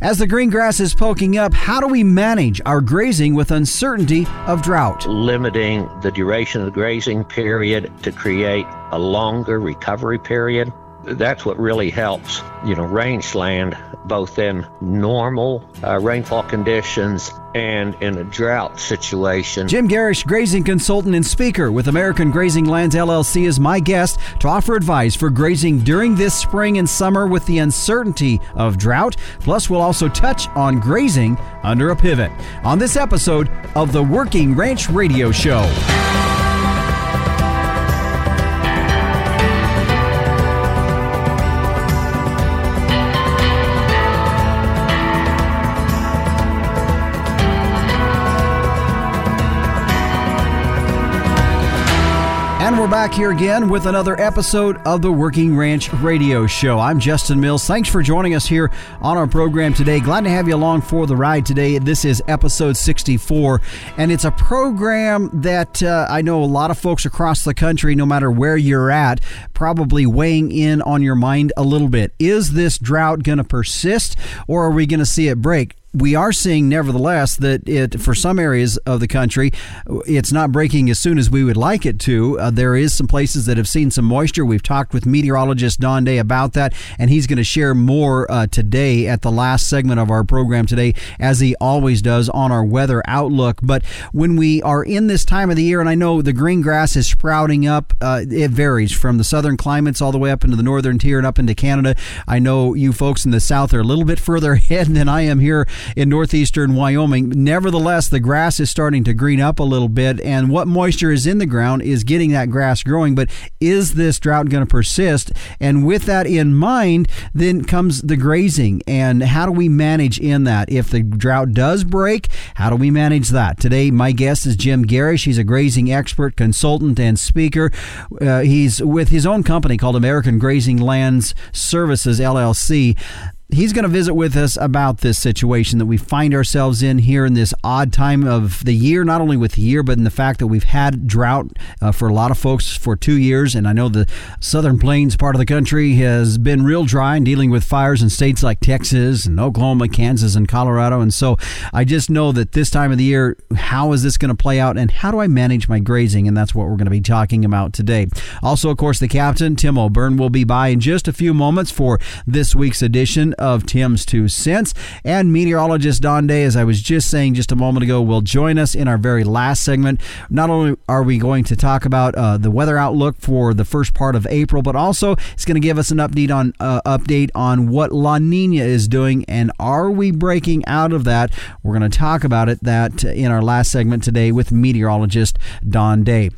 As the green grass is poking up, how do we manage our grazing with uncertainty of drought? Limiting the duration of the grazing period to create a longer recovery period. That's what really helps, you know, rangeland both in normal uh, rainfall conditions and in a drought situation. Jim Gerrish, grazing consultant and speaker with American Grazing Lands LLC, is my guest to offer advice for grazing during this spring and summer with the uncertainty of drought. Plus, we'll also touch on grazing under a pivot on this episode of the Working Ranch Radio Show. Back here again with another episode of the Working Ranch Radio Show. I'm Justin Mills. Thanks for joining us here on our program today. Glad to have you along for the ride today. This is episode 64, and it's a program that uh, I know a lot of folks across the country, no matter where you're at, probably weighing in on your mind a little bit. Is this drought going to persist, or are we going to see it break? We are seeing, nevertheless, that it for some areas of the country, it's not breaking as soon as we would like it to. Uh, there is some places that have seen some moisture. We've talked with meteorologist Don Day about that, and he's going to share more uh, today at the last segment of our program today, as he always does on our weather outlook. But when we are in this time of the year, and I know the green grass is sprouting up, uh, it varies from the southern climates all the way up into the northern tier and up into Canada. I know you folks in the south are a little bit further ahead than I am here in northeastern Wyoming. Nevertheless, the grass is starting to green up a little bit, and what moisture is in the ground is getting that grass growing. But is this drought going to persist? And with that in mind, then comes the grazing. And how do we manage in that? If the drought does break, how do we manage that? Today, my guest is Jim Gerrish. He's a grazing expert, consultant, and speaker. Uh, he's with his own company called American Grazing Lands Services, LLC he's going to visit with us about this situation that we find ourselves in here in this odd time of the year, not only with the year, but in the fact that we've had drought uh, for a lot of folks for two years. And I know the southern plains part of the country has been real dry and dealing with fires in states like Texas and Oklahoma, Kansas, and Colorado. And so I just know that this time of the year, how is this going to play out and how do I manage my grazing? And that's what we're going to be talking about today. Also, of course, the captain, Tim O'Byrne, will be by in just a few moments for this week's edition of Tim's Two Cents. And meteorologist Don Day, as I was just saying just a moment ago, will join us in our very last segment. Not only are we going to talk about uh, the weather outlook for the first part of April, but also it's going to give us an update on uh, update on what La Nina is doing and are we breaking out of that? We're going to talk about it that in our last segment today with meteorologist Don Day.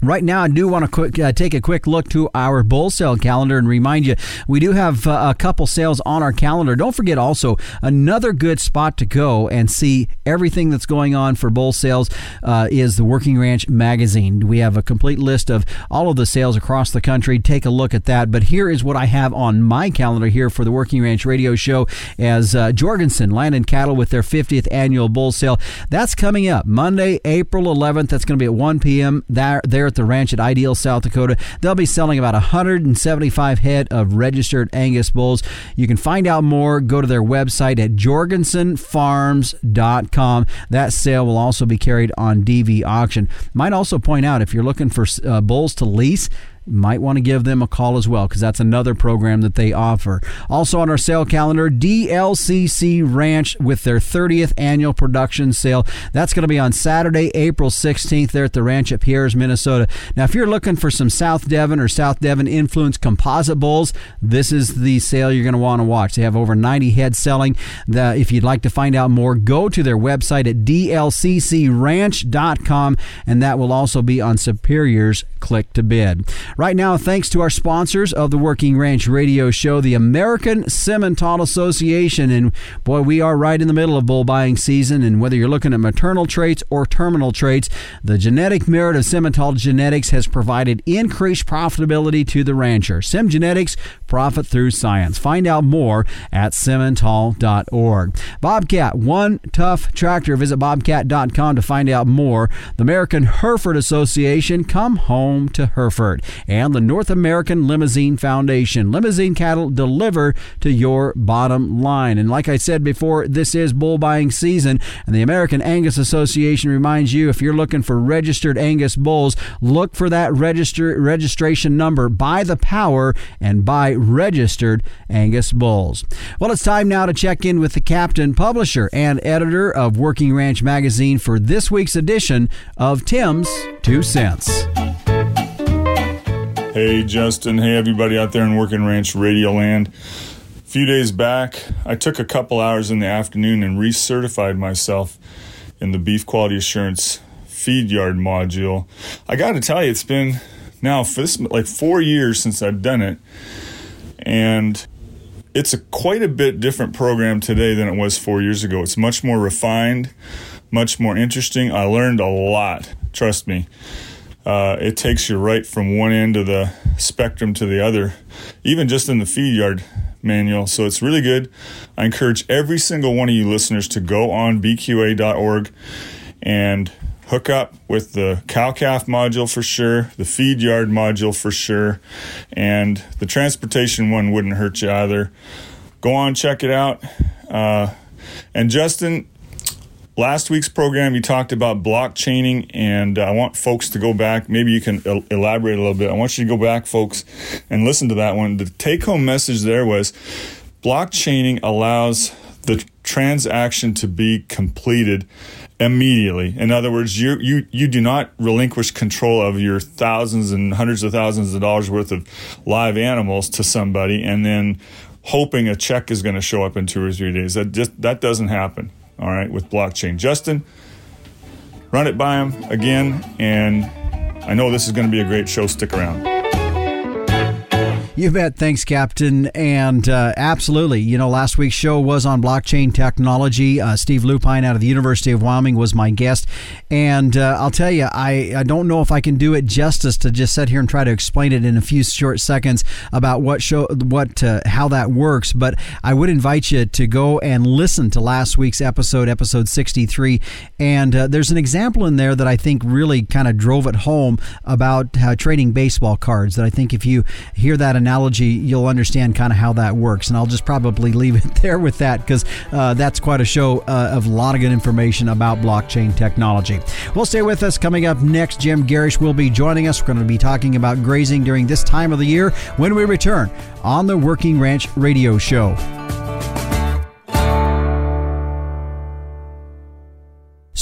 Right now, I do want to quick, uh, take a quick look to our bull sale calendar and remind you we do have uh, a couple sales on our calendar. Don't forget also another good spot to go and see everything that's going on for bull sales uh, is the Working Ranch magazine. We have a complete list of all of the sales across the country. Take a look at that. But here is what I have on my calendar here for the Working Ranch Radio Show as uh, Jorgensen Land and Cattle with their 50th annual bull sale. That's coming up Monday, April 11th. That's going to be at 1 p.m. There, there at the ranch at Ideal, South Dakota. They'll be selling about 175 head of registered Angus bulls. You can find out more. Go to their website at jorgensenfarms.com. That sale will also be carried on DV auction. Might also point out if you're looking for uh, bulls to lease, might want to give them a call as well because that's another program that they offer. Also on our sale calendar, DLCC Ranch with their 30th annual production sale. That's going to be on Saturday, April 16th there at the ranch at Pierz, Minnesota. Now, if you're looking for some South Devon or South Devon influence composite bulls, this is the sale you're going to want to watch. They have over 90 heads selling. The, if you'd like to find out more, go to their website at dlccranch.com and that will also be on Superior's click to bid. Right now, thanks to our sponsors of the Working Ranch Radio Show, the American Simmental Association. And boy, we are right in the middle of bull buying season. And whether you're looking at maternal traits or terminal traits, the genetic merit of Simmental Genetics has provided increased profitability to the rancher. Sim Genetics, profit through science. Find out more at simmental.org. Bobcat, one tough tractor. Visit bobcat.com to find out more. The American Hereford Association, come home to Hereford. And the North American Limousin Foundation. Limousin cattle deliver to your bottom line. And like I said before, this is bull buying season, and the American Angus Association reminds you if you're looking for registered Angus bulls, look for that register registration number. Buy the power and buy registered Angus bulls. Well, it's time now to check in with the captain, publisher, and editor of Working Ranch Magazine for this week's edition of Tim's Two Cents. Hey, Justin. Hey, everybody out there in Working Ranch Radio Land. A few days back, I took a couple hours in the afternoon and recertified myself in the Beef Quality Assurance Feed Yard module. I got to tell you, it's been now for this like four years since I've done it, and it's a quite a bit different program today than it was four years ago. It's much more refined, much more interesting. I learned a lot. Trust me. Uh, it takes you right from one end of the spectrum to the other, even just in the feed yard manual. So it's really good. I encourage every single one of you listeners to go on bqa.org and hook up with the cow calf module for sure, the feed yard module for sure, and the transportation one wouldn't hurt you either. Go on, check it out. Uh, and Justin, last week's program you talked about blockchaining, and I want folks to go back. Maybe you can elaborate a little bit. I want you to go back, folks, and listen to that one. The take home message there was blockchaining allows the transaction to be completed immediately. In other words, you you you do not relinquish control of your thousands and hundreds of thousands of dollars worth of live animals to somebody and then hoping a check is going to show up in 2 or 3 days. That just that doesn't happen. All right, with blockchain. Justin, run it by him again and I know this is going to be a great show. Stick around. You bet. Thanks, Captain. And uh, absolutely, you know, last week's show was on blockchain technology. Uh, Steve Lupien out of the University of Wyoming was my guest. And uh, I'll tell you, I, I don't know if I can do it justice to just sit here and try to explain it in a few short seconds about what show, what, uh, how that works. But I would invite you to go and listen to last week's episode, episode 63. And uh, there's an example in there that I think really kind of drove it home about trading baseball cards. That I think if you hear that analogy, you'll understand kind of how that works. And I'll just probably leave it there with that because uh, that's quite a show uh, of a lot of good information about blockchain technology. Well, stay with us. Coming up next, Jim Gerrish will be joining us. We're going to be talking about grazing during this time of the year when we return on the Working Ranch Radio Show.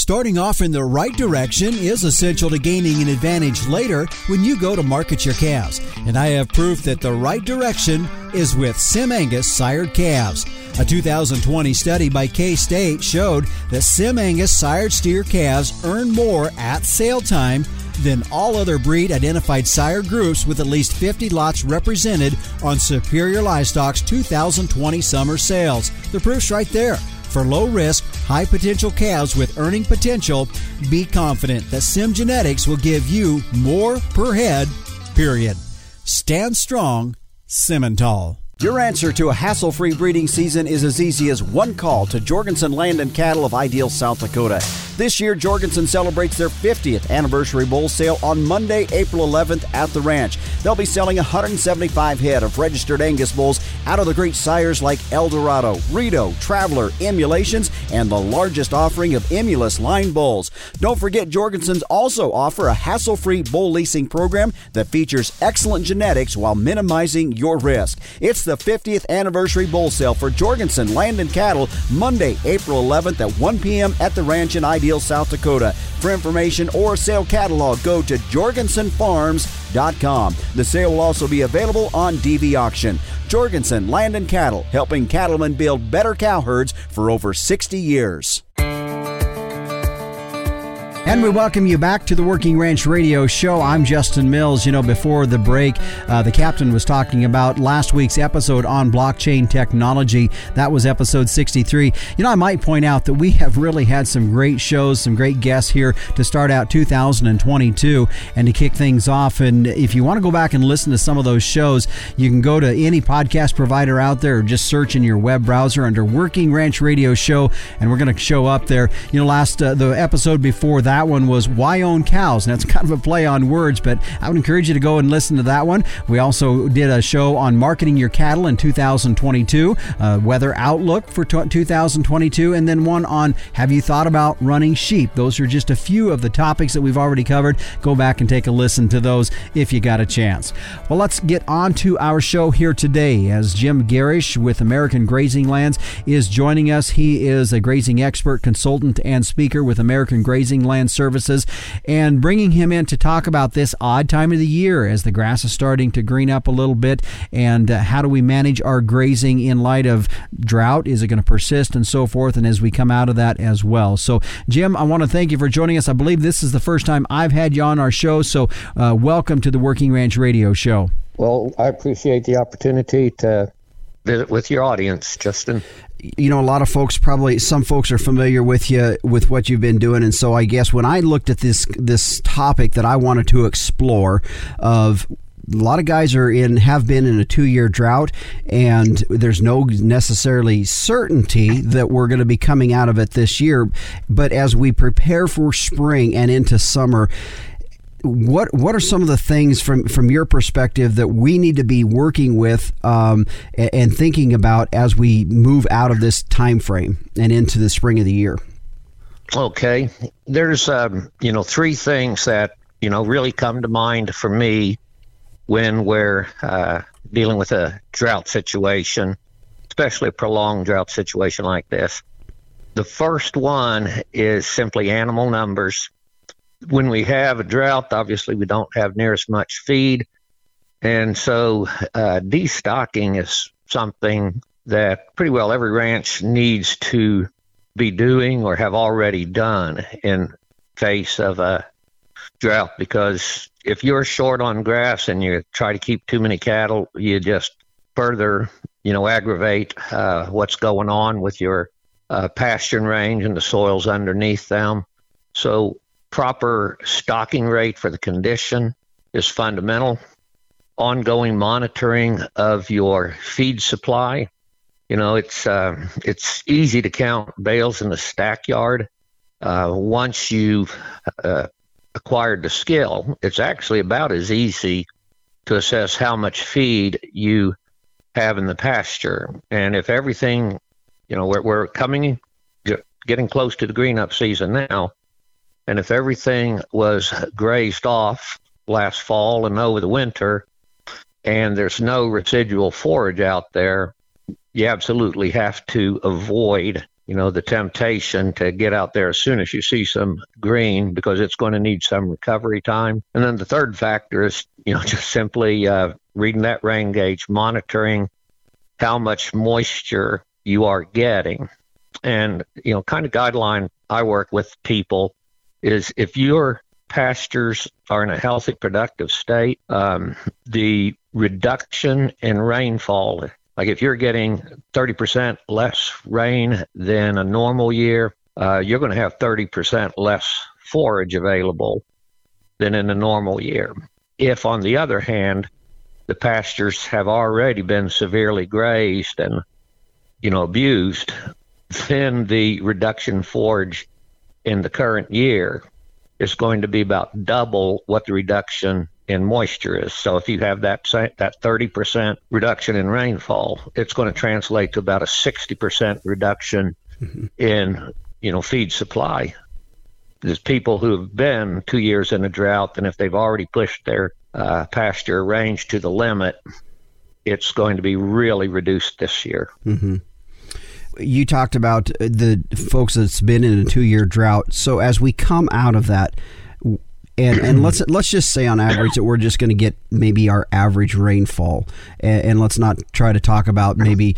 Starting off in the right direction is essential to gaining an advantage later when you go to market your calves. And I have proof that the right direction is with Sim Angus sired calves. A 2020 study by K State showed that Sim Angus sired steer calves earn more at sale time than all other breed identified sire groups with at least 50 lots represented on Superior Livestock's 2020 summer sales. The proof's right there. For low risk, high potential calves with earning potential, be confident that Sim Genetics will give you more per head, period. Stand strong, Simmental. Your answer to a hassle free breeding season is as easy as one call to Jorgensen Land and Cattle of Ideal, South Dakota. This year, Jorgensen celebrates their 50th anniversary bull sale on Monday, April 11th at the ranch. They'll be selling 175 head of registered Angus bulls out of the great sires like Eldorado, Rito, Traveler, Emulations, and the largest offering of Emulous line bulls. Don't forget, Jorgensen's also offer a hassle free bull leasing program that features excellent genetics while minimizing your risk. It's the 50th anniversary bull sale for Jorgensen Land and Cattle Monday, April 11th at 1 p.m. at the ranch in Ideal. South Dakota. For information or sale catalog, go to jorgensenfarms.com. The sale will also be available on DV Auction. Jorgensen Land and Cattle, helping cattlemen build better cow herds for over 60 years. And we welcome you back to the Working Ranch Radio Show. I'm Justin Mills. You know, before the break, uh, the captain was talking about last week's episode on blockchain technology. That was episode 63. You know, I might point out that we have really had some great shows, some great guests here to start out 2022 and to kick things off. And if you want to go back and listen to some of those shows, you can go to any podcast provider out there or just search in your web browser under Working Ranch Radio Show, and we're going to show up there. You know, last uh, the episode before that that one was Why Own Cows? And that's kind of a play on words, but I would encourage you to go and listen to that one. We also did a show on marketing your cattle in 2022, uh, weather outlook for t- 2022, and then one on Have you thought about running sheep? Those are just a few of the topics that we've already covered. Go back and take a listen to those if you got a chance. Well, let's get on to our show here today as Jim Gerrish with American Grazing Lands is joining us. He is a grazing expert, consultant, and speaker with American Grazing Land Services, and bringing him in to talk about this odd time of the year as the grass is starting to green up a little bit, and uh, how do we manage our grazing in light of drought? Is it going to persist and so forth? And as we come out of that as well. So, Jim, I want to thank you for joining us. I believe this is the first time I've had you on our show, so uh, welcome to the Working Ranch Radio Show. Well, I appreciate the opportunity to visit with your audience, Justin you know a lot of folks probably some folks are familiar with you with what you've been doing. And so i guess when i looked at this this topic that i wanted to explore of a lot of guys are in have been in a two year drought and there's no necessarily certainty that we're going to be coming out of it this year. But as we prepare for spring and into summer what what are some of the things from from your perspective that we need to be working with um, and, and, thinking about as we move out of this time frame and into the spring of the year? Okay, there's um, you know three things that you know really come to mind for me when we're uh, dealing with a drought situation, especially a prolonged drought situation like this. The first one is simply animal numbers when we have a drought, obviously we don't have near as much feed. And so uh, destocking is something that pretty well every ranch needs to be doing or have already done in face of a drought because if you're short on grass and you try to keep too many cattle, you just further, you know, aggravate uh, what's going on with your uh, pasturing range and the soils underneath them. So proper stocking rate for the condition is fundamental. Ongoing monitoring of your feed supply. You know, it's uh, it's easy to count bales in the stack yard. Uh, once you've uh, acquired the skill, it's actually about as easy to assess how much feed you have in the pasture. And if everything, you know, we're, we're coming, getting close to the green up season now. And if everything was grazed off last fall and over the winter, and there's no residual forage out there, you absolutely have to avoid, you know, the temptation to get out there as soon as you see some green because it's going to need some recovery time. And then the third factor is, you know, just simply uh, reading that rain gauge, monitoring how much moisture you are getting. And, you know, kind of guideline I work with people is if your pastures are in a healthy, productive state, um, the reduction in rainfall, like if you're getting 30% less rain than a normal year, uh, you're going to have 30% less forage available than in a normal year. If, on the other hand, the pastures have already been severely grazed and you know abused, then the reduction forage in the current year is going to be about double what the reduction in moisture is. So if you have that that 30% reduction in rainfall, it's going to translate to about a 60% reduction mm-hmm. in you know feed supply. There's people who have been two years in a drought, and if they've already pushed their uh, pasture range to the limit, it's going to be really reduced this year. Mm-hmm you talked about the folks that's been in a two year drought. So as we come out of that, and and let's let's just say on average that we're just going to get maybe our average rainfall, and, and, let's not try to talk about maybe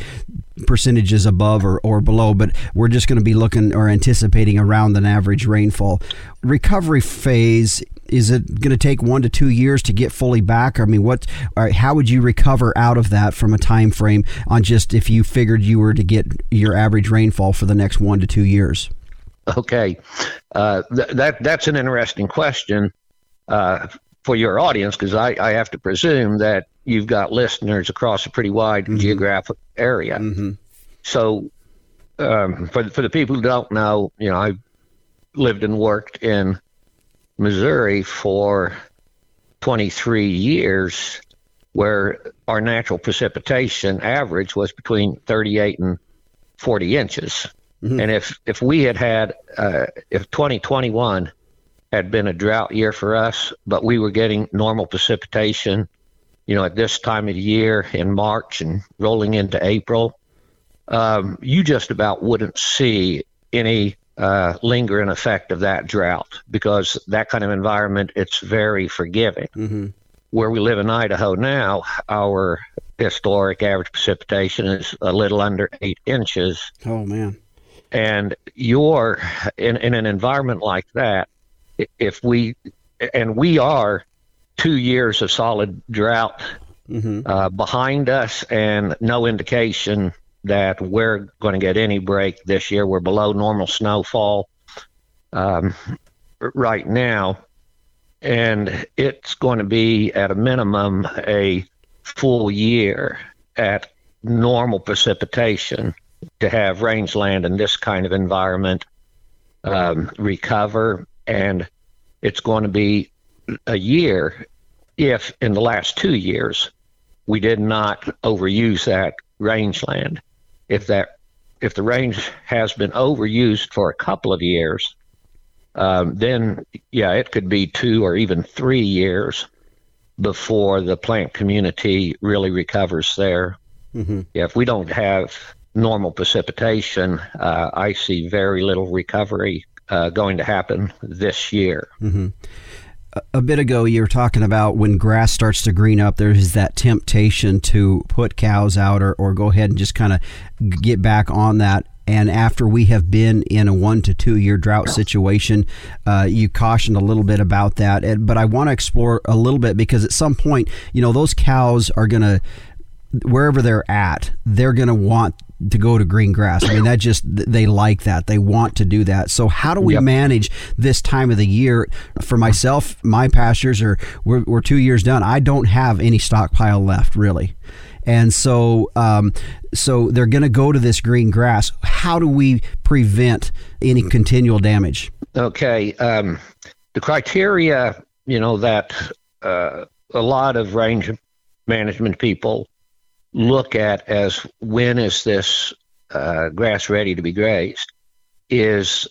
percentages above or, or below, but we're just going to be looking or anticipating around an average rainfall. Recovery phase is it going to take one to two years to get fully back? I mean, what? how would you recover out of that from a time frame on just if you figured you were to get your average rainfall for the next one to two years? Okay, uh, th- that that's an interesting question uh, for your audience because I, I have to presume that you've got listeners across a pretty wide mm-hmm. geographic area. Mm-hmm. So, um, for for the people who don't know, you know, I've lived and worked in Missouri for 23 years, where our natural precipitation average was between 38 and 40 inches. Mm-hmm. And if, if we had had, uh, if 2021 had been a drought year for us, but we were getting normal precipitation, you know, at this time of the year in March and rolling into April, um, you just about wouldn't see any uh, lingering effect of that drought because that kind of environment it's very forgiving. Mm-hmm. Where we live in Idaho now, our historic average precipitation is a little under eight inches. Oh man! And you're in in an environment like that. If we and we are two years of solid drought mm-hmm. uh, behind us, and no indication that we're going to get any break this year. We're below normal snowfall um, right now, and it's going to be at a minimum a full year at normal precipitation to have rangeland in this kind of environment um, recover, and it's going to be a year if in the last two years we did not overuse that rangeland if that if the range has been overused for a couple of years, um, then yeah, it could be two or even three years before the plant community really recovers there. Mm-hmm. Yeah, if we don't have normal precipitation, uh, I see very little recovery uh, going to happen this year. Mm-hmm a bit ago you were talking about when grass starts to green up there's that temptation to put cows out or, or go ahead and just kind of get back on that and after we have been in a one to two year drought situation, uh, you cautioned a little bit about that. But I want to explore a little bit because at some point, you know, those cows are going to, wherever they're at, they're going to want to go to green grass. I mean, that just they like that. They want to do that. So how do we yep. manage this time of the year? For myself, my pastures are we're, we're two years done. I don't have any stockpile left really. And so, um, so they're going to go to this green grass. How do we prevent any continual damage? Okay, um, the criteria, you know, that uh, a lot of range management people look at as when is this uh, grass ready to be grazed is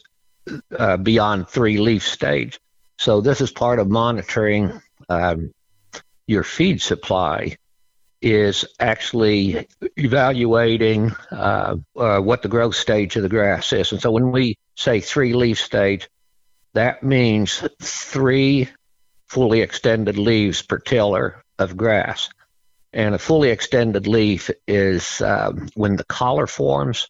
uh, beyond three leaf stage. So this is part of monitoring um, your feed supply is actually evaluating uh, uh, what the growth stage of the grass is. And so when we say three leaf stage, that means three fully extended leaves per tiller of grass. And a fully extended leaf is um, when the collar forms.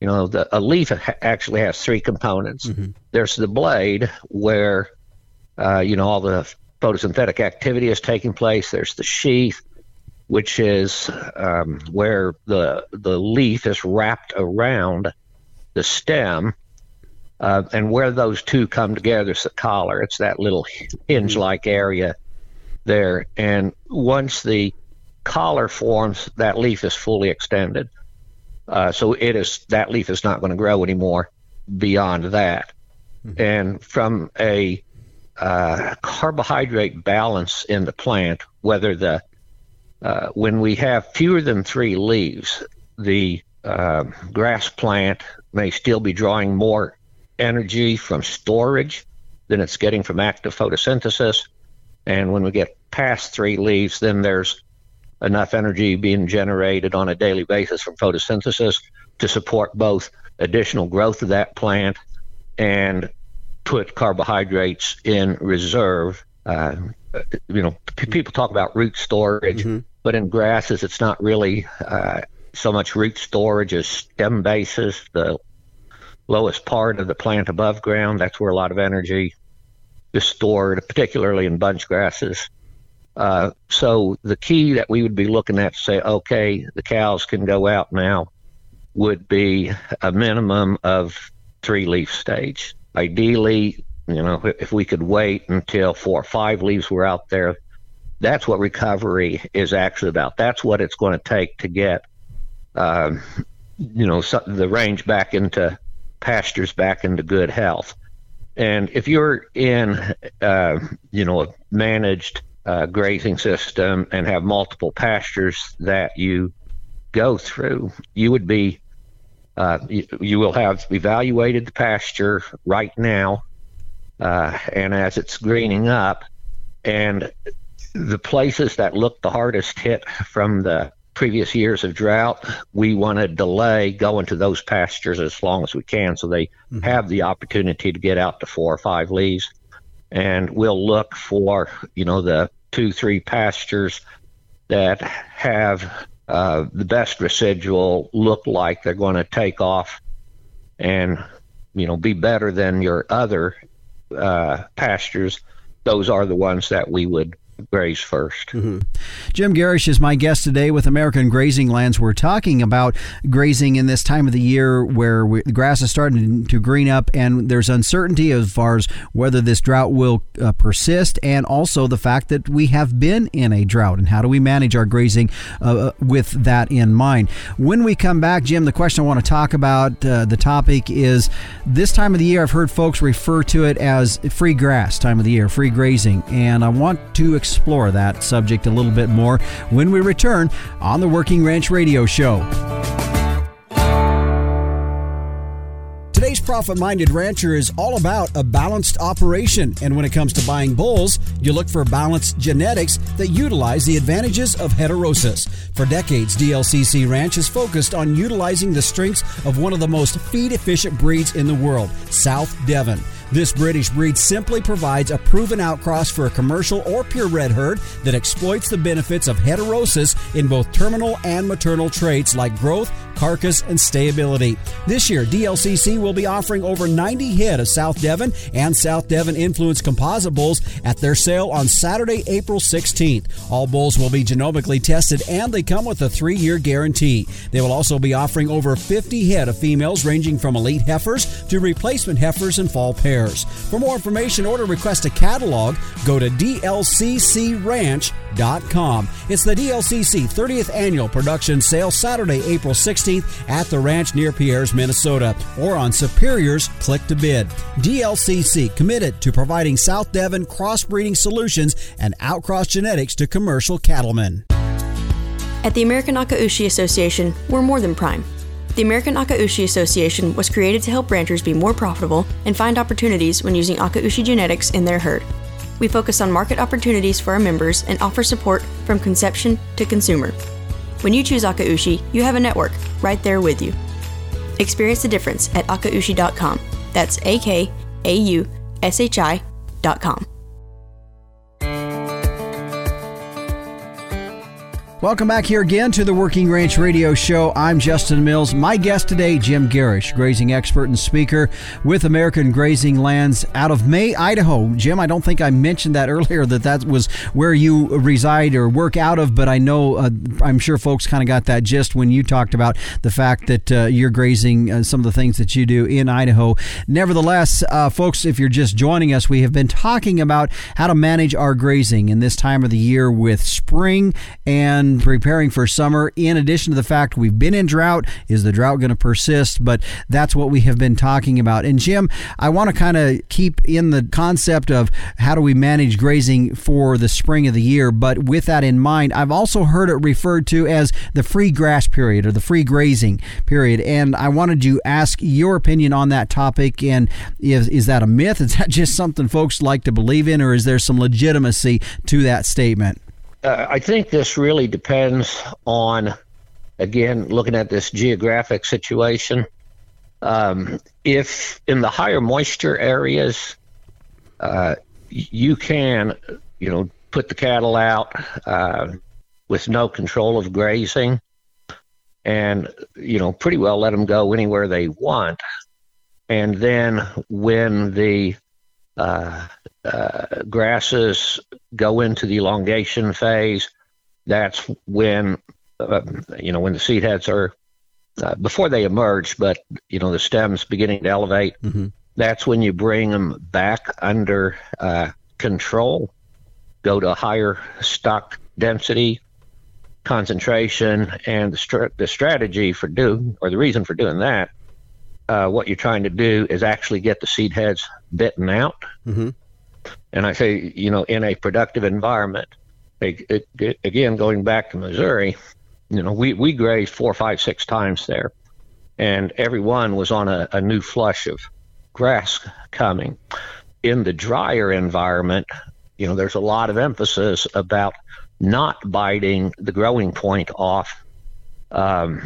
You know, the, a leaf actually has three components. Mm-hmm. There's the blade, where uh, you know all the photosynthetic activity is taking place. There's the sheath, which is um, where the the leaf is wrapped around the stem, uh, and where those two come together is the collar. It's that little hinge-like area there. And once the collar forms, that leaf is fully extended. Uh, so it is that leaf is not going to grow anymore beyond that. Mm-hmm. And from a uh, carbohydrate balance in the plant, whether the uh, when we have fewer than three leaves, the uh, grass plant may still be drawing more energy from storage than it's getting from active photosynthesis. And when we get past three leaves, then there's enough energy being generated on a daily basis from photosynthesis to support both additional growth of that plant and put carbohydrates in reserve. Uh, you know, p- people talk about root storage, mm-hmm. but in grasses, it's not really uh, so much root storage as stem bases, the lowest part of the plant above ground. That's where a lot of energy is stored, particularly in bunch grasses. Uh, so the key that we would be looking at to say, okay, the cows can go out now, would be a minimum of three leaf stage. Ideally, you know, if we could wait until four or five leaves were out there, that's what recovery is actually about. That's what it's going to take to get, um, you know, the range back into pastures back into good health. And if you're in, uh, you know, a managed uh, grazing system and have multiple pastures that you go through, you would be, uh, you, you, will have evaluated the pasture right now, uh, and as it's greening up, and the places that look the hardest hit from the previous years of drought, we want to delay going to those pastures as long as we can so they mm-hmm. have the opportunity to get out to four or five leaves. And we'll look for, you know, the two, three pastures that have uh, the best residual look like they're going to take off and, you know, be better than your other uh, pastures. Those are the ones that we would graze 1st mm-hmm. Jim Gerrish is my guest today with American Grazing Lands. We're talking about grazing in this time of the year where we, the grass is starting to green up, and there's uncertainty as far as whether this drought will uh, persist, and also the fact that we have been in a drought, and how do we manage our grazing uh, uh with that in mind. When we come back, Jim, the question I want to talk about, uh, the topic is this time of the year. I've heard folks refer to it as free grass time of the year, free grazing, and I want to explore that subject a little bit more when we return on the Working Ranch Radio Show. Today's profit minded rancher is all about a balanced operation. And when it comes to buying bulls, you look for balanced genetics that utilize the advantages of heterosis. For decades, DLCC Ranch has focused on utilizing the strengths of one of the most feed efficient breeds in the world, South Devon. This British breed simply provides a proven outcross for a commercial or purebred herd that exploits the benefits of heterosis in both terminal and maternal traits like growth, carcass, and stayability. This year, DLCC will be offering over 90 head of South Devon and South Devon influenced composite bulls at their sale on Saturday, April 16th. All bulls will be genomically tested and they come with a three year guarantee. They will also be offering over 50 head of females ranging from elite heifers to replacement heifers and fall pairs. For more information or to request a catalog, go to dlccranch.com. It's the DLCC 30th Annual Production Sale Saturday, April 16th at the ranch near Pierz, Minnesota, or on Superior's Click to Bid. DLCC committed to providing South Devon crossbreeding solutions and outcross genetics to commercial cattlemen. At the American Akaushi Association, we're more than prime. The American Akaushi Association was created to help ranchers be more profitable and find opportunities when using Akaushi genetics in their herd. We focus on market opportunities for our members and offer support from conception to consumer. When you choose Akaushi, you have a network right there with you. Experience the difference at akaushi.com. That's A K A U S H I.com. Welcome back here again to the Working Ranch Radio Show. I'm Justin Mills. My guest today, Jim Gerrish, grazing expert and speaker with American Grazing Lands out of May, Idaho. Jim, I don't think I mentioned that earlier that that was where you reside or work out of, but I know uh, I'm sure folks kind of got that gist when you talked about the fact that uh, you're grazing uh, some of the things that you do in Idaho. Nevertheless, uh, folks, if you're just joining us, we have been talking about how to manage our grazing in this time of the year with spring and preparing for summer. In addition to the fact we've been in drought, is the drought going to persist? But that's what we have been talking about. And Jim, I want to kind of keep in the concept of how do we manage grazing for the spring of the year. But with that in mind, I've also heard it referred to as the free grass period or the free grazing period. And I wanted to ask your opinion on that topic. And is, is that a myth? Is that just something folks like to believe in, or is there some legitimacy to that statement? Uh, I think this really depends on, again, looking at this geographic situation. Um, if in the higher moisture areas, uh, you can, you know, put the cattle out uh, with no control of grazing, and you know, pretty well let them go anywhere they want. And then when the uh, uh, grasses go into the elongation phase. That's when, uh, you know, when the seed heads are uh, before they emerge, but you know the stems beginning to elevate. Mm-hmm. That's when you bring them back under uh, control. Go to higher stock density, concentration, and the, str- the strategy for doing or the reason for doing that uh, what you're trying to do is actually get the seed heads bitten out. Mm-hmm. And I say, you know, in a productive environment, it, it, again, going back to Missouri, you know, we, we grazed four, five, six times there, and every one was on a, a new flush of grass coming. In the drier environment, you know, there's a lot of emphasis about not biting the growing point off. Um,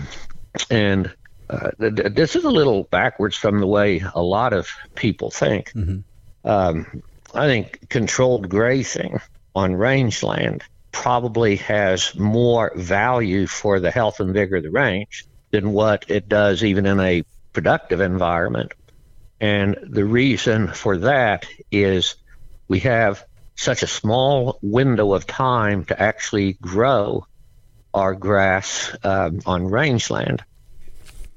and uh, th- this is a little backwards from the way a lot of people think. Mm-hmm. Um, I think controlled grazing on rangeland probably has more value for the health and vigor of the range than what it does even in a productive environment. And the reason for that is we have such a small window of time to actually grow our grass um, on rangeland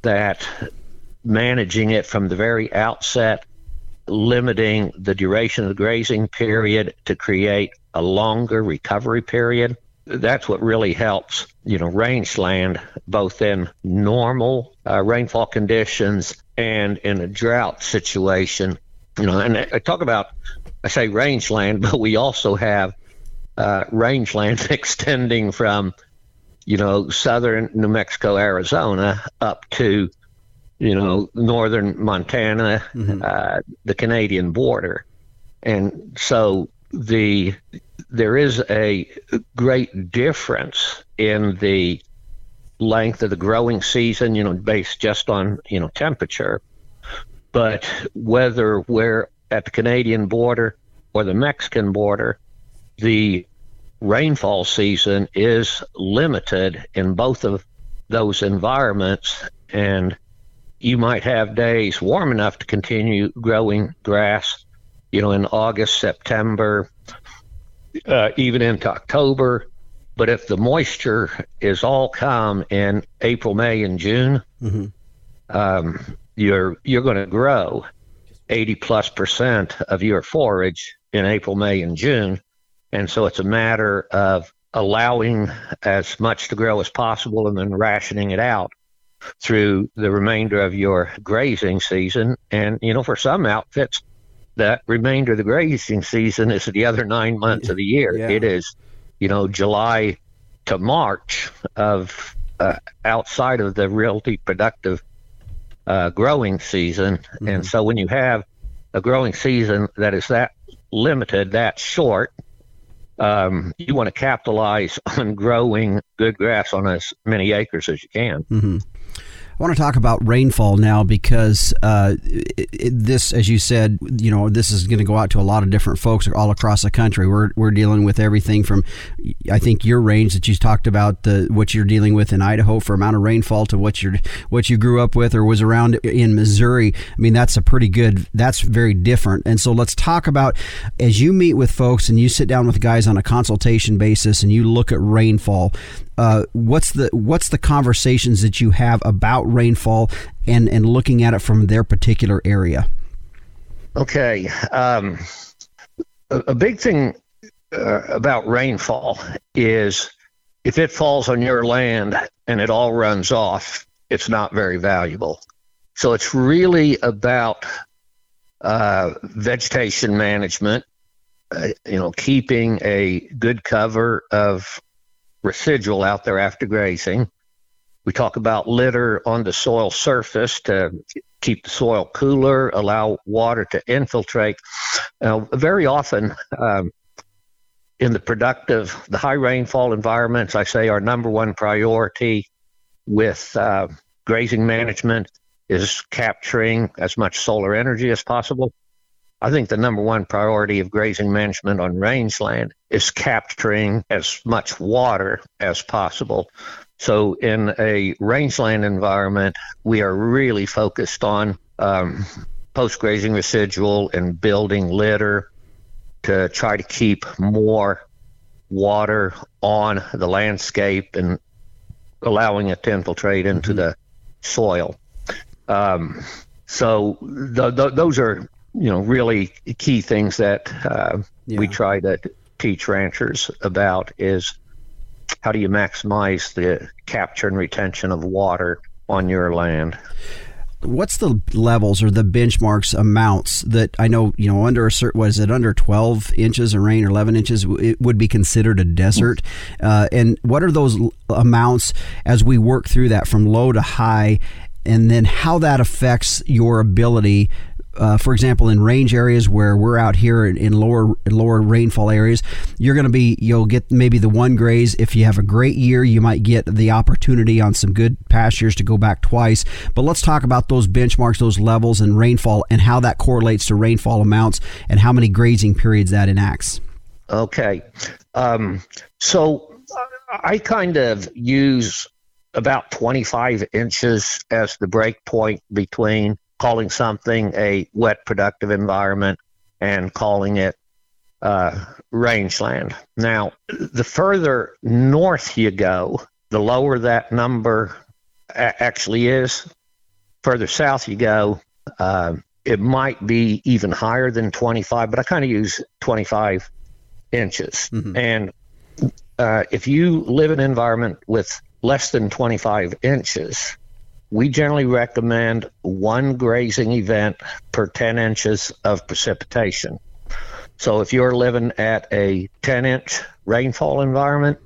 that managing it from the very outset, limiting the duration of the grazing period to create a longer recovery period, that's what really helps, you know, rangeland both in normal uh, rainfall conditions and in a drought situation. You know, and I talk about, I say rangeland, but we also have uh, rangeland extending from you know, southern New Mexico, Arizona, up to, you know, northern Montana, mm-hmm. uh, the Canadian border. And so the there is a great difference in the length of the growing season, you know, based just on, you know, temperature. But whether we're at the Canadian border or the Mexican border, the rainfall season is limited in both of those environments, and you might have days warm enough to continue growing grass, you know, in August, September, uh, even into October. But if the moisture is all come in April, May, and June, mm-hmm. um, you're you're going to grow 80 plus percent of your forage in April, May, and June. And so it's a matter of allowing as much to grow as possible and then rationing it out through the remainder of your grazing season. And, you know, for some outfits, that remainder of the grazing season is the other nine months of the year. Yeah. It is, you know, July to March of uh, outside of the really productive uh, growing season. Mm-hmm. And so when you have a growing season that is that limited, that short, um, you want to capitalize on growing good grass on as many acres as you can. Mm-hmm. I want to talk about rainfall now because uh, it, it, this, as you said, you know, this is going to go out to a lot of different folks all across the country. We're, we're dealing with everything from, I think, your range that you talked about, the what you're dealing with in Idaho for amount of rainfall to what you what you grew up with or was around in Missouri. I mean, that's a pretty good. That's very different. And so let's talk about as you meet with folks and you sit down with guys on a consultation basis and you look at rainfall uh, what's the what's the conversations that you have about rainfall and and looking at it from their particular area? Okay, um, a, a, big thing uh, about rainfall is if it falls on your land and it all runs off, it's not very valuable. So it's really about uh, vegetation management. Uh, you know, keeping a good cover of residual out there after grazing. We talk about litter on the soil surface to keep the soil cooler, allow water to infiltrate. Uh, very often, um, in the productive, the high rainfall environments, I say our number one priority with uh, grazing management is capturing as much solar energy as possible. I think the number one priority of grazing management on rangeland is capturing as much water as possible. So, in a rangeland environment, we are really focused on um, post grazing residual and building litter to try to keep more water on the landscape and allowing it to infiltrate into mm-hmm. the soil. Um, so, those are you know really key things that uh, yeah. we try to teach ranchers about is how do you maximize the capture and retention of water on your land? What's the levels or the benchmarks amounts that I know you know under a certain was it under 12 inches of rain or 11 inches it would be considered a desert. Uh, and what are those amounts as we work through that from low to high? And then how that affects your ability uh, for example, in range areas where we're out here in, in lower lower rainfall areas, you're going to be you'll get maybe the one graze. If you have a great year, you might get the opportunity on some good pastures to go back twice. But let's talk about those benchmarks, those levels, and rainfall, and how that correlates to rainfall amounts and how many grazing periods that enacts. Okay, um, so I kind of use about 25 inches as the break point between calling something a wet productive environment and calling it uh, rangeland. Now, the further north you go, the lower that number a- actually is. Further south you go, uh, it might be even higher than 25, but I kind of use 25 inches. Mm-hmm. And uh, if you live in an environment with less than 25 inches, we generally recommend one grazing event per 10 inches of precipitation. So if you're living at a 10 inch rainfall environment,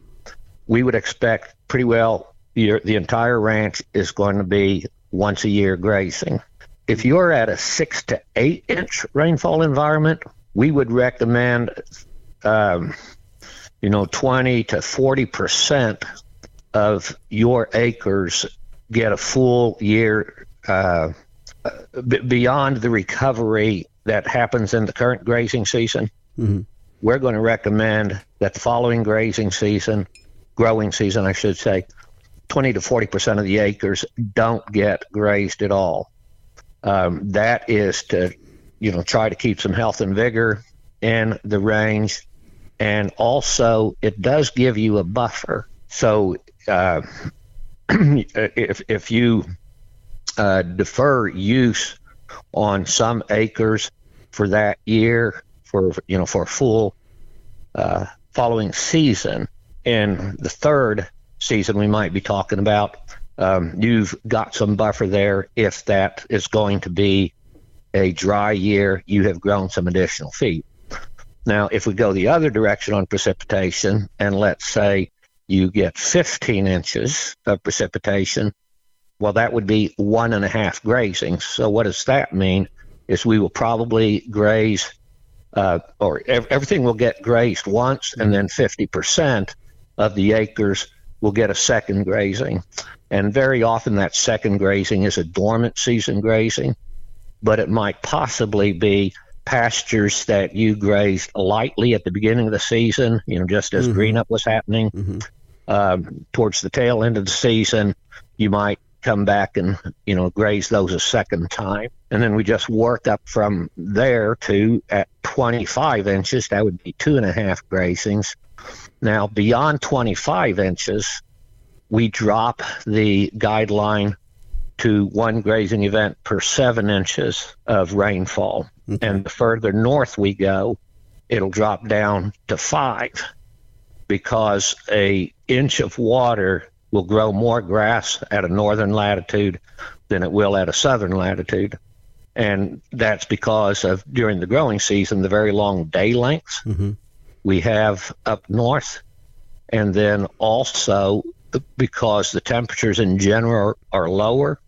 we would expect pretty well your, the entire ranch is going to be once a year grazing. If you're at a six to eight inch rainfall environment, we would recommend, um, you know, 20 to 40 percent of your acres get a full year uh, b- beyond the recovery that happens in the current grazing season. Mm-hmm. We're going to recommend that the following grazing season, growing season, I should say, 20 to 40 percent of the acres don't get grazed at all. Um, that is to, you know, try to keep some health and vigor in the range, and also it does give you a buffer. So uh, if if you uh, defer use on some acres for that year for you know for a full uh, following season in the third season we might be talking about um, you've got some buffer there if that is going to be a dry year you have grown some additional feet. Now if we go the other direction on precipitation and let's say you get 15 inches of precipitation, well, that would be one and a half grazings. So, what does that mean? Is we will probably graze, uh, or ev- everything will get grazed once, and then 50% of the acres will get a second grazing. And very often, that second grazing is a dormant season grazing, but it might possibly be pastures that you grazed lightly at the beginning of the season, you know, just as mm-hmm. green up was happening. Mm-hmm um, towards the tail end of the season, you might come back and you know graze those a second time. And then we just work up from there to at 25 inches that would be two and a half grazings. Now beyond 25 inches we drop the guideline to one grazing event per seven inches of rainfall. Okay. and the further north we go it'll drop down to five because a inch of water will grow more grass at a northern latitude than it will at a southern latitude. And that's because of during the growing season, the very long day lengths mm-hmm. we have up north. And then also because the temperatures in general are lower,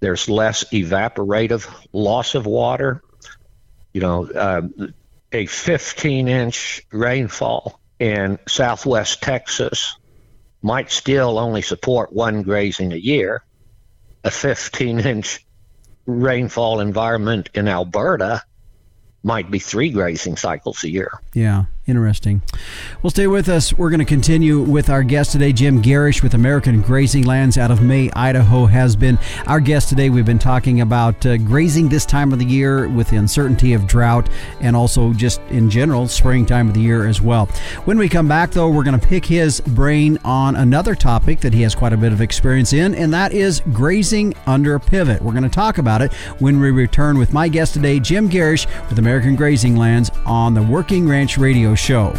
there's less evaporative loss of water. You know, uh, a 15 inch rainfall in southwest Texas might still only support one grazing a year. A 15 inch rainfall environment in Alberta might be three grazing cycles a year. Yeah. Interesting. Well, stay with us. We're going to continue with our guest today, Jim Gerrish with American Grazing Lands out of May, Idaho, has been our guest today. We've been talking about uh, grazing this time of the year with the uncertainty of drought and also just in general, spring time of the year as well. When we come back, though, we're going to pick his brain on another topic that he has quite a bit of experience in, and that is grazing under a pivot. We're going to talk about it when we return with my guest today, Jim Gerrish with American Grazing Lands on the Working Ranch Radio show.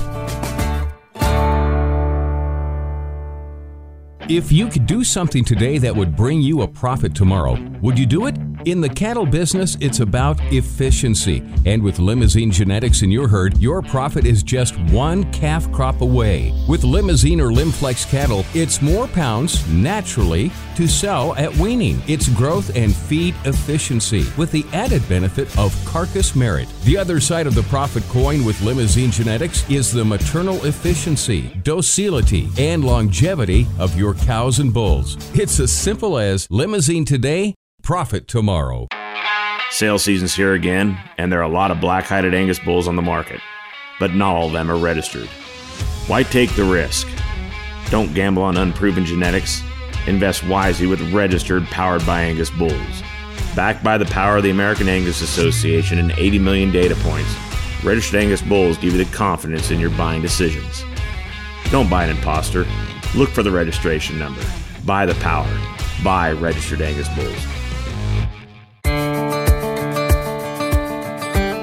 If you could do something today that would bring you a profit tomorrow, would you do it? In the cattle business, it's about efficiency. And with Limousin genetics in your herd, your profit is just one calf crop away. With Limousin or Limflex cattle, it's more pounds naturally to sell at weaning. It's growth and feed efficiency with the added benefit of carcass merit. The other side of the profit coin with Limousin genetics is the maternal efficiency, docility, and longevity of your cows and bulls. It's as simple as Limousin today, profit tomorrow. Sale season's here again, and there are a lot of black hided Angus bulls on the market, but not all of them are registered. Why take the risk? Don't gamble on unproven genetics. Invest wisely with registered, powered by Angus bulls. Backed by the power of the American Angus Association and 80 million data points, registered Angus bulls give you the confidence in your buying decisions. Don't buy an imposter. Look for the registration number. Buy the power. Buy registered Angus bulls.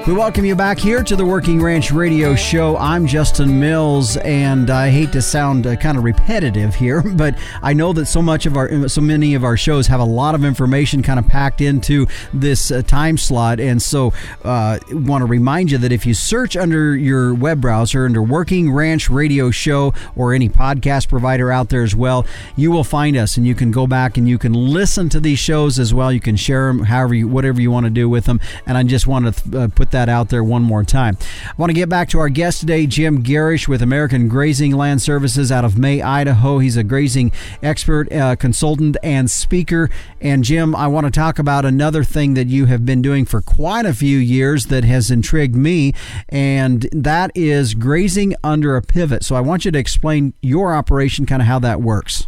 We welcome you back here to the Working Ranch Radio Show. I'm Justin Mills, and I hate to sound uh, kind of repetitive here, but I know that so much of our, so many of our shows have a lot of information kind of packed into this uh, time slot, and so uh, want to remind you that if you search under your web browser under Working Ranch Radio Show or any podcast provider out there as well, you will find us, and you can go back and you can listen to these shows as well. You can share them, however, you, whatever you want to do with them, and I just want to uh, put that out there one more time. I want to get back to our guest today, Jim Gerrish with American Grazing Land Services out of May, Idaho. He's a grazing expert, uh, consultant, and speaker. And Jim, I want to talk about another thing that you have been doing for quite a few years that has intrigued me, and that is grazing under a pivot. So I want you to explain your operation, kind of how that works.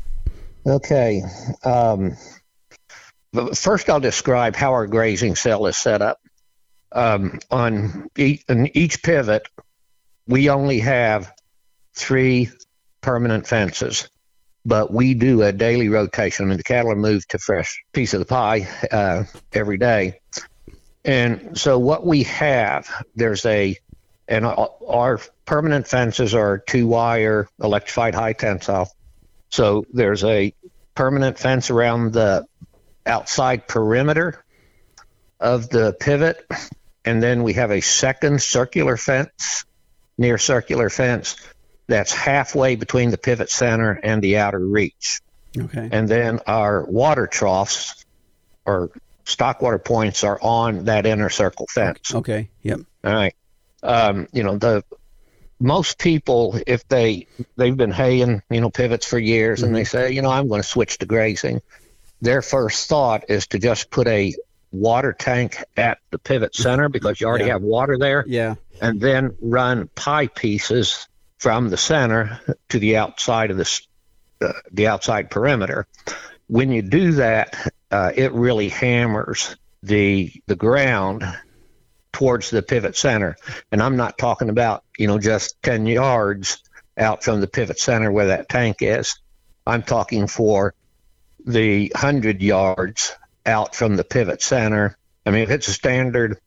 Okay. Um, first, I'll describe how our grazing cell is set up um, on each, in each pivot, we only have three permanent fences, but we do a daily rotation. I mean, the cattle are moved to fresh piece of the pie uh, every day. And so what we have, there's a, and our permanent fences are two wire electrified high tensile. So there's a permanent fence around the outside perimeter of the pivot, and then we have a second circular fence, near circular fence, that's halfway between the pivot center and the outer reach. Okay. And then our water troughs or stock water points are on that inner circle fence. Okay. Yep. All right. Um, you know, the most people, if they they've been haying, you know, pivots for years, mm-hmm. and they say, you know, I'm going to switch to grazing. Their first thought is to just put a water tank at the pivot center because you already yeah. have water there. Yeah. And then run pie pieces from the center to the outside of this, uh, the outside perimeter. When you do that, uh, it really hammers the the ground towards the pivot center. And I'm not talking about you know just ten yards out from the pivot center where that tank is. I'm talking for the hundred yards out from the pivot center. I mean, if it's a standard,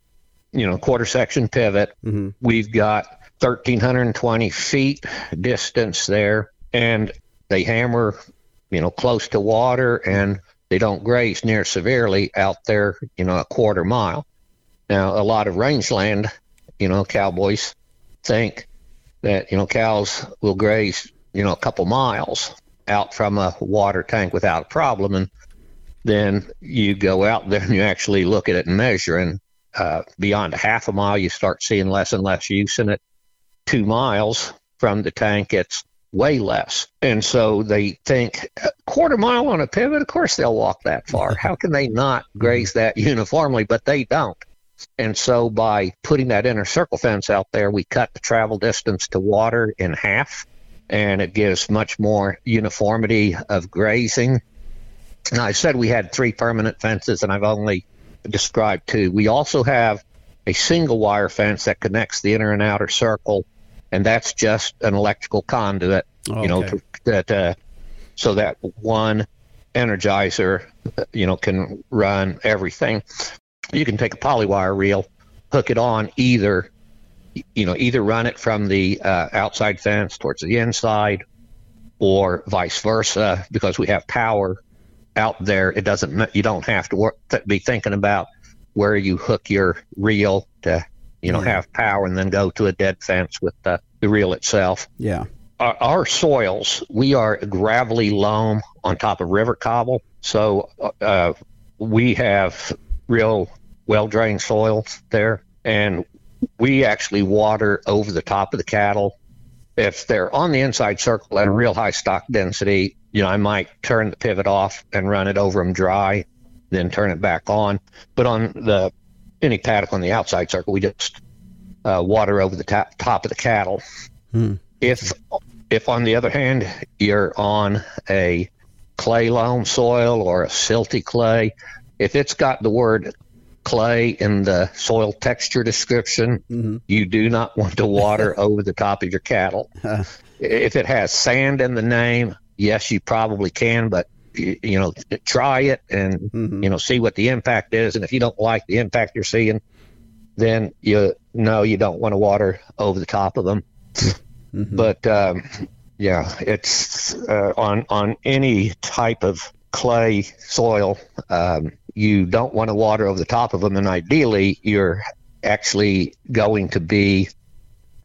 you know, quarter section pivot, mm-hmm. we've got 1,320 feet distance there, and they hammer, you know, close to water, and they don't graze near severely out there, you know, a quarter mile. Now, a lot of rangeland, you know, cowboys think that, you know, cows will graze, you know, a couple miles out from a water tank without a problem. And then you go out there and you actually look at it and measure. And uh, beyond a half a mile, you start seeing less and less use in it. Two miles from the tank, it's way less. And so they think a quarter mile on a pivot, of course they'll walk that far. How can they not graze that uniformly? But they don't. And so by putting that inner circle fence out there, we cut the travel distance to water in half and it gives much more uniformity of grazing now, I said we had three permanent fences, and I've only described two. We also have a single wire fence that connects the inner and outer circle, and that's just an electrical conduit, okay. you know, to, that uh, so that one energizer, you know, can run everything. You can take a polywire reel, hook it on either, you know, either run it from the uh, outside fence towards the inside, or vice versa, because we have power out there. It doesn't. You don't have to work, be thinking about where you hook your reel to, you know, yeah. have power and then go to a dead fence with the, the reel itself. Yeah. Our, our soils, we are gravelly loam on top of river cobble, so uh, we have real well drained soils there, and we actually water over the top of the cattle. If they're on the inside circle at a real high stock density, you know, I might turn the pivot off and run it over them dry, then turn it back on. But on the any paddock on the outside circle, we just uh, water over the top, top of the cattle. Hmm. If if on the other hand you're on a clay loam soil or a silty clay, if it's got the word clay in the soil texture description, mm-hmm. you do not want to water over the top of your cattle. if it has sand in the name, yes, you probably can, but you, know, try it and mm-hmm. you know see what the impact is. And if you don't like the impact you're seeing, then you know you don't want to water over the top of them. Mm-hmm. But um, yeah, it's uh, on on any type of clay soil. Um, you don't want to water over the top of them, and ideally, you're actually going to be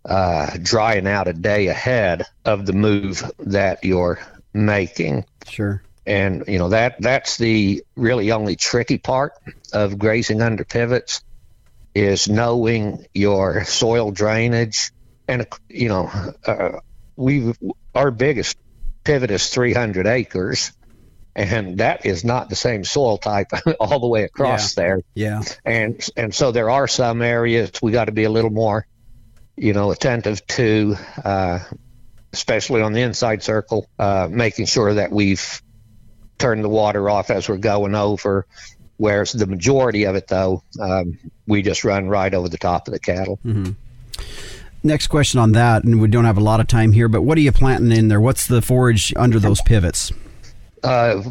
uh, drying out a day ahead of the move that you're making. Sure. And you know that that's the really only tricky part of grazing under pivots is knowing your soil drainage. And you know, uh, we our biggest pivot is 300 acres, and that is not the same soil type all the way across yeah. there. Yeah. And and so there are some areas we got to be a little more, you know, attentive to, uh, especially on the inside circle, uh, making sure that we've turned the water off as we're going over. Whereas the majority of it, though, um, we just run right over the top of the cattle. Mm-hmm. Next question on that, and we don't have a lot of time here, but what are you planting in there? What's the forage under those pivots? Uh,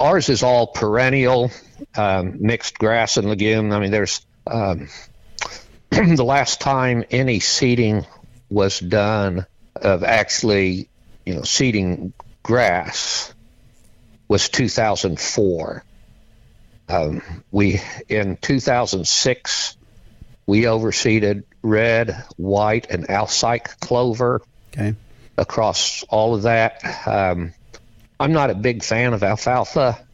ours is all perennial, um, mixed grass and legume. I mean, there's um, the last time any seeding was done of actually, you know, seeding grass was 2004. Um, we in 2006 we overseeded red, white, and Alsike clover. Okay. Across all of that, um, I'm not a big fan of alfalfa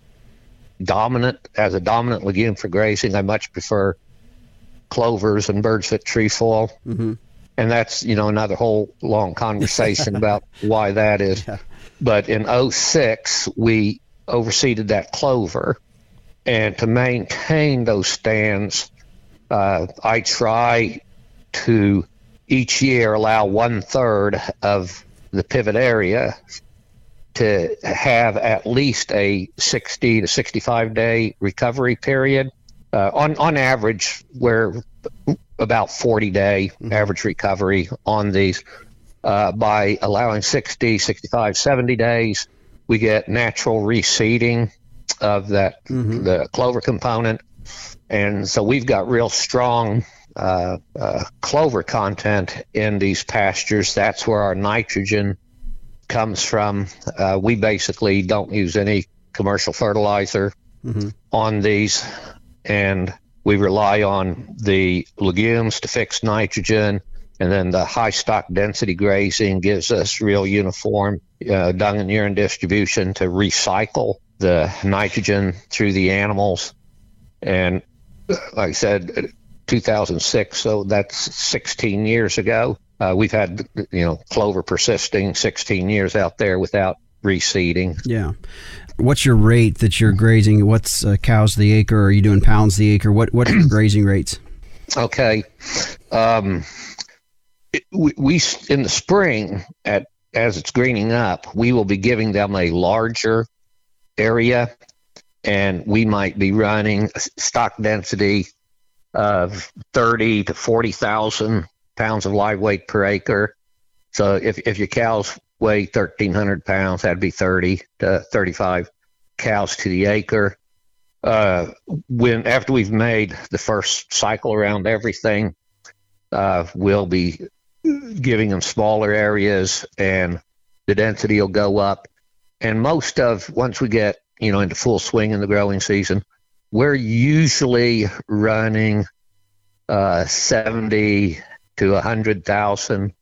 dominant as a dominant legume for grazing. I much prefer clovers and birds foot trefoil. Mm-hmm. And that's, you know, another whole long conversation about why that is. Yeah. But in 06, we overseeded that clover. And to maintain those stands, uh, I try to each year allow one third of the pivot area to have at least a 60 to 65 day recovery period. Uh, on on average, we're about 40 day mm-hmm. average recovery on these. Uh, by allowing 60, 65, 70 days, we get natural reseeding of that mm-hmm. the clover component, and so we've got real strong uh, uh, clover content in these pastures. That's where our nitrogen comes from. Uh, we basically don't use any commercial fertilizer mm-hmm. on these, and we rely on the legumes to fix nitrogen. And then the high stock density grazing gives us real uniform uh, dung and urine distribution to recycle the nitrogen through the animals. And uh, like I said, 2006, so that's 16 years ago. Uh, we've had you know clover persisting 16 years out there without reseeding. Yeah. What's your rate that you're grazing? What's uh, cows the acre? Are you doing pounds the acre? What what are your grazing rates? Okay. Um, it, we, we in the spring at as it's greening up, we will be giving them a larger area, and we might be running stock density of thirty to forty thousand pounds of live weight per acre. So if, if your cows weigh 1,300 pounds, that'd be 30 to 35 cows to the acre. Uh, when after we've made the first cycle around everything, uh, we'll be giving them smaller areas, and the density will go up. And most of once we get you know, into full swing in the growing season. We're usually running uh, 70 to 100,000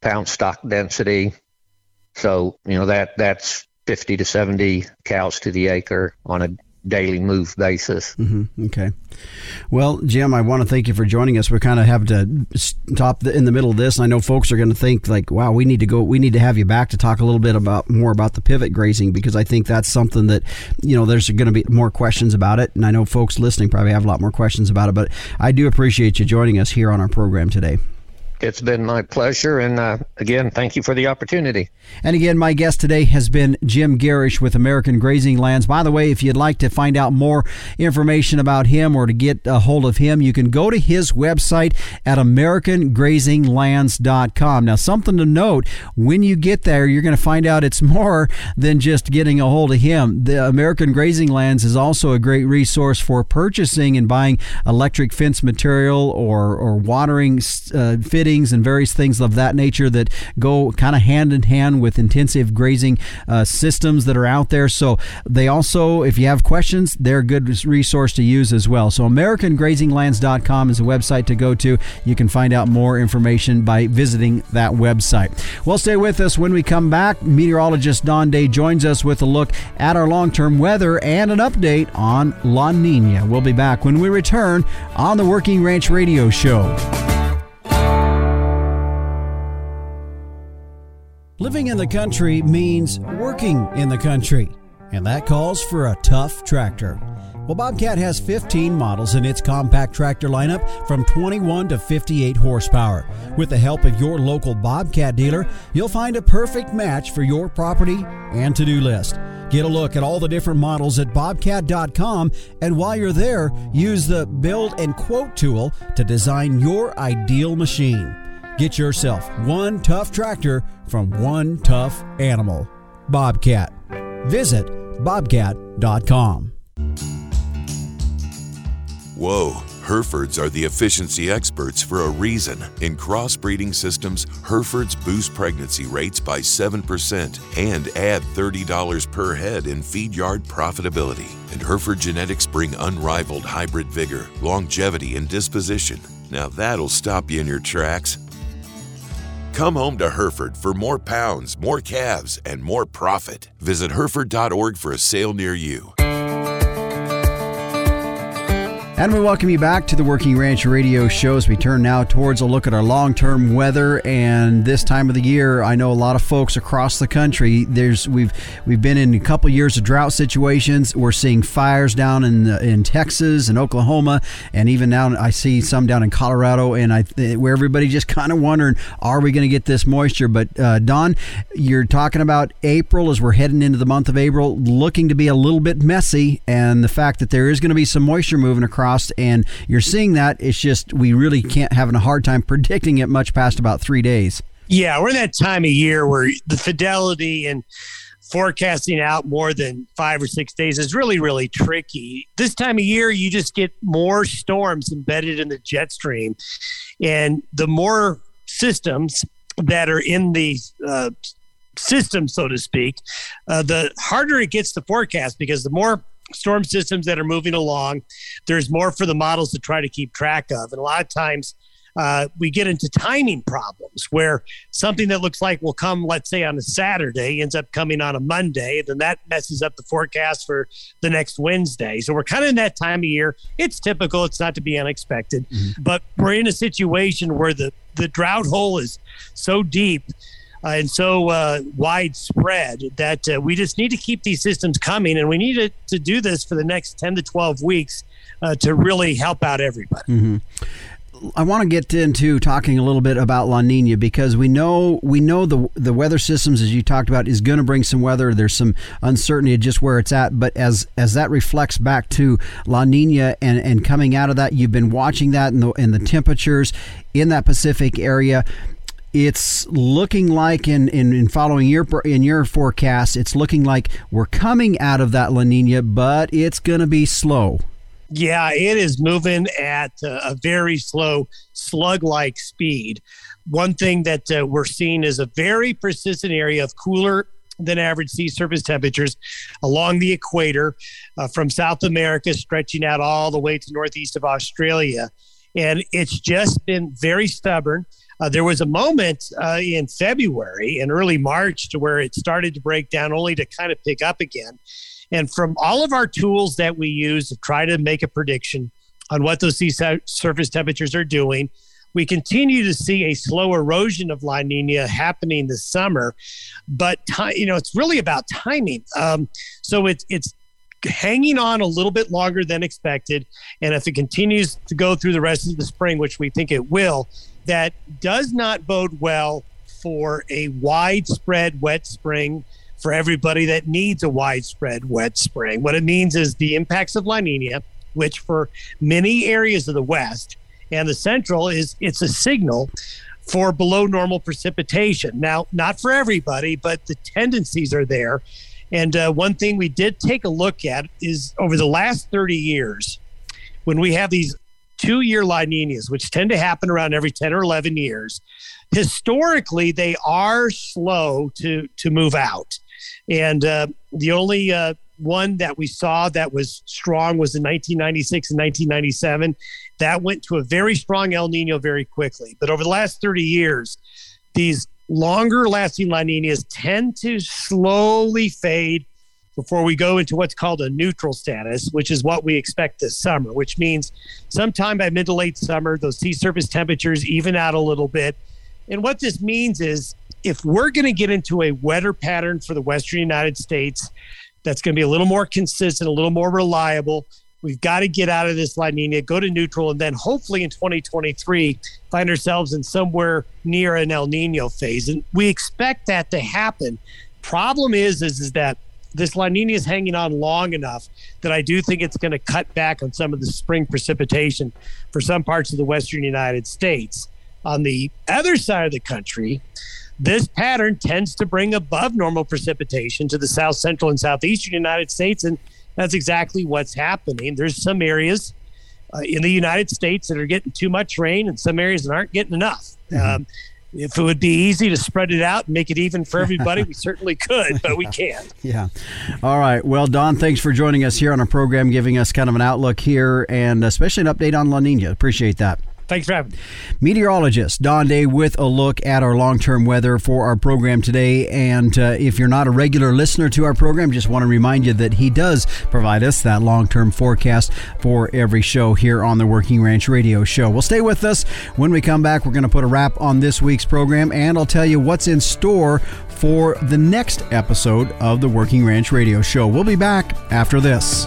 pound stock density. So, you know, that that's 50 to 70 cows to the acre on a daily move basis. Mm-hmm. Okay. Well, Jim, I want to thank you for joining us. We kind of have to stop in the middle of this. I know folks are going to think like, "Wow, we need to go. We need to have you back to talk a little bit about more about the pivot grazing because I think that's something that you know there's going to be more questions about it, and I know folks listening probably have a lot more questions about it. But I do appreciate you joining us here on our program today. It's been my pleasure. And uh, again, thank you for the opportunity. And again, my guest today has been Jim Gerrish with American Grazing Lands. By the way, if you'd like to find out more information about him or to get a hold of him, you can go to his website at AmericanGrazingLands.com. Now, something to note when you get there, you're going to find out it's more than just getting a hold of him. The American Grazing Lands is also a great resource for purchasing and buying electric fence material or, or watering uh, fitting and various things of that nature that go kind of hand in hand with intensive grazing uh, systems that are out there. So they also, if you have questions, they're a good resource to use as well. So AmericanGrazingLands.com is a website to go to. You can find out more information by visiting that website. Well, stay with us when we come back. Meteorologist Don Day joins us with a look at our long term weather and an update on La Nina. We'll be back when we return on the Working Ranch Radio Show. Living in the country means working in the country, and that calls for a tough tractor. Well, Bobcat has 15 models in its compact tractor lineup from 21 to 58 horsepower. With the help of your local Bobcat dealer, you'll find a perfect match for your property and to do list. Get a look at all the different models at bobcat.com, and while you're there, use the Build and Quote tool to design your ideal machine. Get yourself one tough tractor from one tough animal. Bobcat. Visit bobcat.com. Whoa, Herefords are the efficiency experts for a reason. In crossbreeding systems, Herefords boost pregnancy rates by 7% and add $30 per head in feed yard profitability. And Hereford genetics bring unrivaled hybrid vigor, longevity, and disposition. Now that'll stop you in your tracks. Come home to Hereford for more pounds, more calves, and more profit. Visit Hereford.org for a sale near you. And we welcome you back to the Working Ranch Radio Show as we turn now towards a look at our long term weather. And this time of the year, I know a lot of folks across the country. There's we've we've been in a couple years of drought situations. We're seeing fires down in in Texas and Oklahoma, and even now I see some down in Colorado. And I where everybody just kind of wondering, are we going to get this moisture? But uh, Don, you're talking about April as we're heading into the month of April, looking to be a little bit messy, and the fact that there is going to be some moisture moving across and you're seeing that. It's just we really can't having a hard time predicting it much past about three days. Yeah, we're in that time of year where the fidelity and forecasting out more than five or six days is really, really tricky. This time of year, you just get more storms embedded in the jet stream. And the more systems that are in the uh, system, so to speak, uh, the harder it gets to forecast because the more storm systems that are moving along. There's more for the models to try to keep track of. And a lot of times uh, we get into timing problems where something that looks like will come, let's say, on a Saturday ends up coming on a Monday. And then that messes up the forecast for the next Wednesday. So we're kind of in that time of year. It's typical, it's not to be unexpected, mm-hmm. but we're in a situation where the, the drought hole is so deep uh, and so uh, widespread that uh, we just need to keep these systems coming, and we need to, to do this for the next 10 to 12 weeks uh, to really help out everybody. Mm-hmm. I want to get into talking a little bit about La Nina because we know we know the the weather systems as you talked about is going to bring some weather. There's some uncertainty just where it's at, but as as that reflects back to La Nina and and coming out of that, you've been watching that and the and the temperatures in that Pacific area it's looking like in, in, in, following your in your forecast, it's looking like we're coming out of that La Nina, but it's going to be slow. Yeah, it is moving at a very slow slug-like speed. One thing that uh, we're seeing is a very persistent area of cooler than average sea surface temperatures along the equator uh, from South America, stretching out all the way to northeast of Australia. And it's just been very stubborn. Uh, there was a moment uh, in February and early March to where it started to break down, only to kind of pick up again. And from all of our tools that we use to try to make a prediction on what those sea surface temperatures are doing, we continue to see a slow erosion of La Nina happening this summer, but you know it's really about timing. Um, so it's it's hanging on a little bit longer than expected, and if it continues to go through the rest of the spring, which we think it will, that does not bode well for a widespread wet spring for everybody that needs a widespread wet spring. What it means is the impacts of La Nina, which for many areas of the West and the central is it's a signal for below normal precipitation. Now, not for everybody, but the tendencies are there. And uh, one thing we did take a look at is over the last 30 years, when we have these two year La Ninas, which tend to happen around every 10 or 11 years, historically they are slow to, to move out. And uh, the only uh, one that we saw that was strong was in 1996 and 1997. That went to a very strong El Nino very quickly. But over the last 30 years, these longer lasting La Ninas tend to slowly fade before we go into what's called a neutral status, which is what we expect this summer, which means sometime by mid to late summer, those sea surface temperatures even out a little bit. And what this means is if we're going to get into a wetter pattern for the Western United States, that's going to be a little more consistent, a little more reliable. We've got to get out of this La Nina, go to neutral, and then hopefully in 2023 find ourselves in somewhere near an El Nino phase. And we expect that to happen. Problem is, is, is that this La Nina is hanging on long enough that I do think it's going to cut back on some of the spring precipitation for some parts of the western United States. On the other side of the country, this pattern tends to bring above normal precipitation to the south central and southeastern United States. And that's exactly what's happening. There's some areas uh, in the United States that are getting too much rain and some areas that aren't getting enough. Mm-hmm. Um, if it would be easy to spread it out and make it even for everybody, we certainly could, but we can't. Yeah. All right. Well, Don, thanks for joining us here on our program, giving us kind of an outlook here and especially an update on La Nina. Appreciate that. Thanks for having me. Meteorologist Don Day with a look at our long term weather for our program today. And uh, if you're not a regular listener to our program, just want to remind you that he does provide us that long term forecast for every show here on the Working Ranch Radio Show. Well, stay with us. When we come back, we're going to put a wrap on this week's program, and I'll tell you what's in store for the next episode of the Working Ranch Radio Show. We'll be back after this.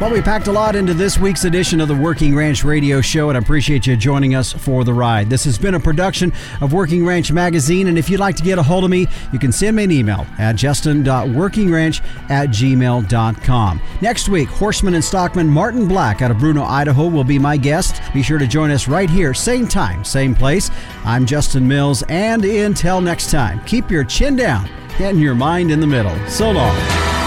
Well, we packed a lot into this week's edition of the Working Ranch Radio Show, and I appreciate you joining us for the ride. This has been a production of Working Ranch Magazine, and if you'd like to get a hold of me, you can send me an email at justin.workingranch at gmail.com. Next week, horseman and stockman Martin Black out of Bruneau, Idaho will be my guest. Be sure to join us right here, same time, same place. I'm Justin Mills, and until next time, keep your chin down and your mind in the middle. So long.